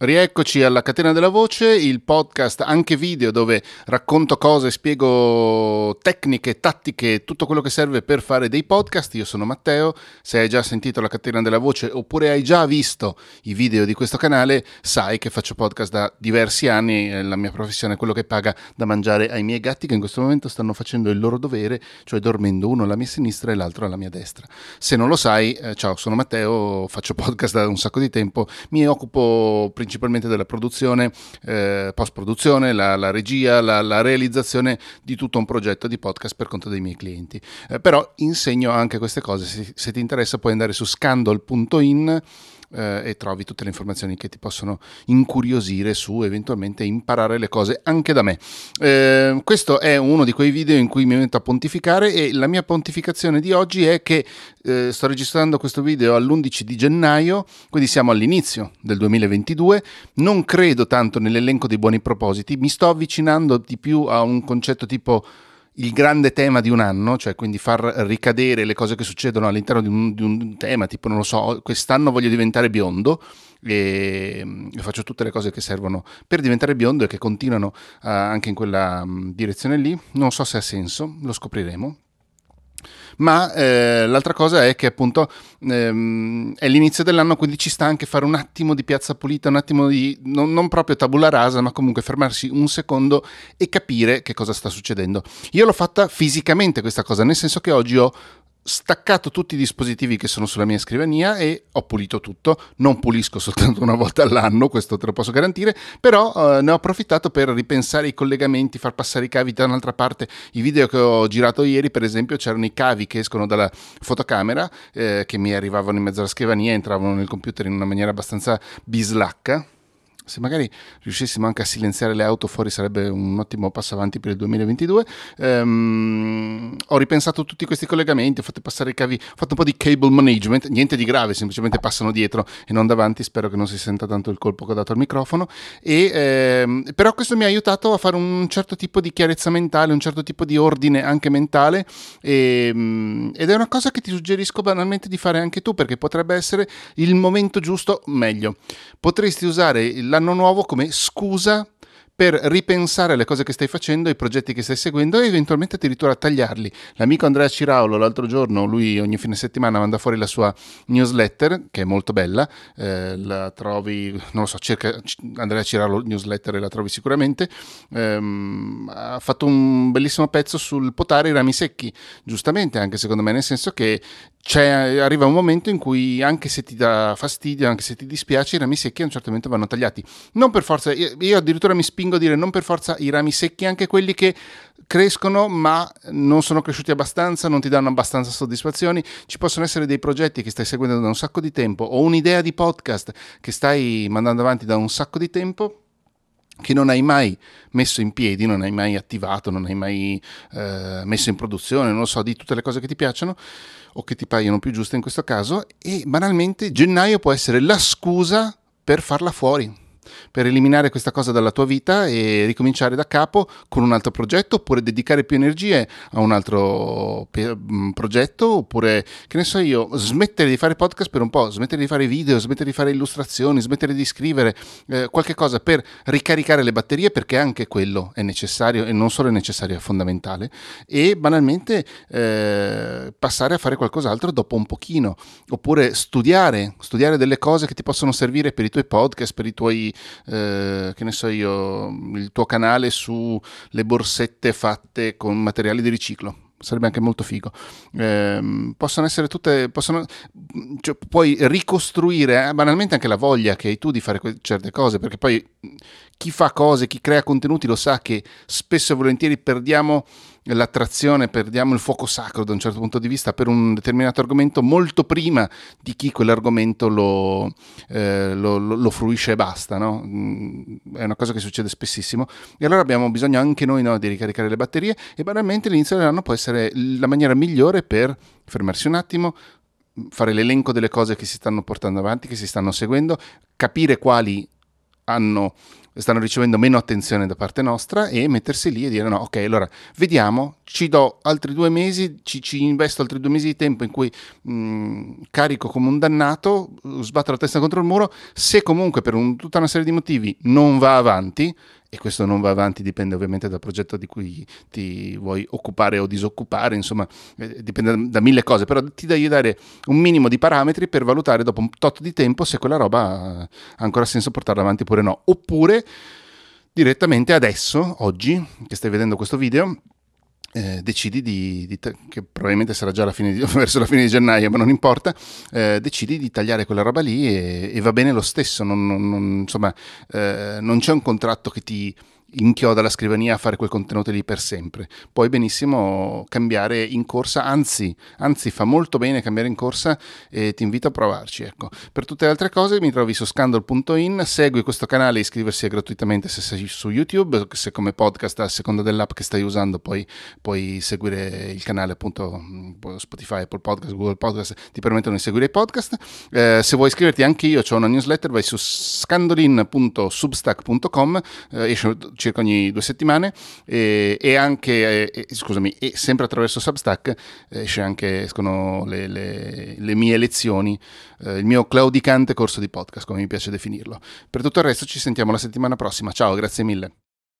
Rieccoci alla Catena della Voce, il podcast anche video dove racconto cose, spiego tecniche, tattiche, tutto quello che serve per fare dei podcast. Io sono Matteo, se hai già sentito la Catena della Voce oppure hai già visto i video di questo canale, sai che faccio podcast da diversi anni, la mia professione è quello che paga da mangiare ai miei gatti che in questo momento stanno facendo il loro dovere, cioè dormendo uno alla mia sinistra e l'altro alla mia destra. Se non lo sai, eh, ciao, sono Matteo, faccio podcast da un sacco di tempo, mi occupo principalmente principalmente della produzione, eh, post-produzione, la, la regia, la, la, realizzazione di tutto un progetto di podcast per conto dei miei clienti. Eh, però insegno anche queste cose, se, se ti interessa puoi andare su scandal.in eh, e trovi tutte le informazioni che ti possono incuriosire su eventualmente imparare le cose anche da me. Eh, questo è uno di quei video in cui mi metto a pontificare e la mia pontificazione di oggi è che eh, sto registrando questo video all'11 di gennaio, quindi siamo all'inizio del 2022, non credo tanto nell'elenco dei buoni propositi, mi sto avvicinando di più a un concetto tipo il grande tema di un anno, cioè quindi far ricadere le cose che succedono all'interno di un, di un tema, tipo non lo so, quest'anno voglio diventare biondo e, e, faccio tutte le cose che servono per diventare biondo e che continuano uh, anche in quella um, direzione lì. Non so se ha senso, lo scopriremo ma eh, l'altra cosa è che appunto ehm, è l'inizio dell'anno, quindi ci sta anche fare un attimo di piazza pulita, un attimo di non, non, proprio tabula rasa, ma comunque fermarsi un secondo e capire che cosa sta succedendo. Io l'ho fatta fisicamente questa cosa, nel senso che oggi ho staccato tutti i dispositivi che sono sulla mia scrivania e ho pulito tutto. Non pulisco soltanto una volta all'anno, questo te lo posso garantire, però eh, ne ho approfittato per ripensare i collegamenti, far passare i cavi da un'altra parte. I video che ho girato ieri, per esempio, c'erano i cavi che escono dalla fotocamera, eh, che mi arrivavano in mezzo alla scrivania, entravano nel computer in una maniera abbastanza bislacca se magari riuscissimo anche a silenziare le auto fuori sarebbe un ottimo passo avanti per il 2022. Um, ho ripensato tutti questi collegamenti, ho fatto passare i cavi, ho fatto un po' di cable management, niente di grave, semplicemente passano dietro e non davanti, spero che non si senta tanto il colpo che ho dato al microfono. E, um, però questo mi ha aiutato a fare un certo tipo di chiarezza mentale, un certo tipo di ordine anche mentale e, um, ed è una cosa che ti suggerisco banalmente di fare anche tu perché potrebbe essere il momento giusto, meglio, potresti usare la l'anno nuovo come scusa per ripensare alle cose che stai facendo, ai progetti che stai seguendo e eventualmente addirittura tagliarli. L'amico Andrea Ciraulo l'altro giorno, lui ogni fine settimana manda fuori la sua newsletter, che è molto bella, eh, la trovi, non lo so, cerca Andrea Ciraulo newsletter e la trovi sicuramente, ehm, ha fatto un bellissimo pezzo sul potare i rami secchi, giustamente anche secondo me, nel senso che arriva un momento in cui anche se ti dà fastidio, anche se ti dispiace, i rami secchi a un certo momento vanno tagliati. Non per forza, io, io addirittura mi spingo a dire non per forza i rami secchi, anche quelli che crescono ma non sono cresciuti abbastanza, non ti danno abbastanza soddisfazioni. Ci possono essere dei progetti che stai seguendo da un sacco di tempo o un'idea di podcast che stai mandando avanti da un sacco di tempo che non hai mai messo in piedi, non hai mai attivato, non hai mai eh, messo in produzione, non lo so, di tutte le cose che ti piacciono o che ti paiono più giuste in questo caso e banalmente gennaio può essere la scusa per farla fuori per eliminare questa cosa dalla tua vita e ricominciare da capo con un altro progetto oppure dedicare più energie a un altro pe- mm, progetto oppure che ne so io smettere di fare podcast per un po' smettere di fare video smettere di fare illustrazioni smettere di scrivere eh, qualche cosa per ricaricare le batterie perché anche quello è necessario e non solo è necessario è fondamentale e banalmente eh, passare a fare qualcos'altro dopo un pochino oppure studiare studiare delle cose che ti possono servire per i tuoi podcast per i tuoi eh, che ne so io, il tuo canale sulle borsette fatte con materiali di riciclo sarebbe anche molto figo. Eh, possono essere tutte, possono, cioè, puoi ricostruire eh, banalmente anche la voglia che hai tu di fare que- certe cose, perché poi chi fa cose, chi crea contenuti lo sa che spesso e volentieri perdiamo l'attrazione, perdiamo il fuoco sacro da un certo punto di vista per un determinato argomento molto prima di chi quell'argomento lo, eh, lo, lo, fruisce e basta. No? Mm, è una cosa che succede spessissimo e allora abbiamo bisogno anche noi no, di ricaricare le batterie e banalmente l'inizio dell'anno può essere la maniera migliore per fermarsi un attimo, fare l'elenco delle cose che si stanno portando avanti, che si stanno seguendo, capire quali hanno stanno ricevendo meno attenzione da parte nostra e mettersi lì e dire no, ok, allora vediamo, ci do altri due mesi, ci, ci investo altri due mesi di tempo in cui mh, mm, carico come un dannato, sbatto la testa contro il muro, se comunque per un, tutta una serie di motivi non va avanti, e questo non va avanti, dipende ovviamente dal progetto di cui ti vuoi occupare o disoccupare, insomma, eh, dipende da, mille cose, però ti devi dare un minimo di parametri per valutare dopo un tot di tempo se quella roba ha ancora senso portarla avanti oppure no, oppure direttamente adesso, oggi, che stai vedendo questo video, eh, decidi di, di, che probabilmente sarà già la di, verso la fine di gennaio, ma non importa, eh, decidi di tagliare quella roba lì e, e va bene lo stesso, non, non, non, insomma, eh, non c'è un contratto che ti inchioda la scrivania a fare quel contenuto lì per sempre. Puoi benissimo cambiare in corsa, anzi, anzi fa molto bene cambiare in corsa e ti invito a provarci. Ecco. Per tutte le altre cose mi trovi su scandal.in, segui questo canale, iscriversi gratuitamente se sei su YouTube, se come podcast a seconda dell'app che stai usando poi puoi seguire il canale appunto Spotify, Apple Podcast, Google Podcast, ti permettono di seguire i podcast. Eh, se vuoi iscriverti anche io, ho una newsletter, vai su scandolin.substack.com, eh, esce circa ogni due settimane e, e anche, eh, scusami, e sempre attraverso Substack eh, esce anche, escono le, le, le mie lezioni, eh, il mio claudicante corso di podcast, come mi piace definirlo. Per tutto il resto ci sentiamo la settimana prossima. Ciao, grazie mille.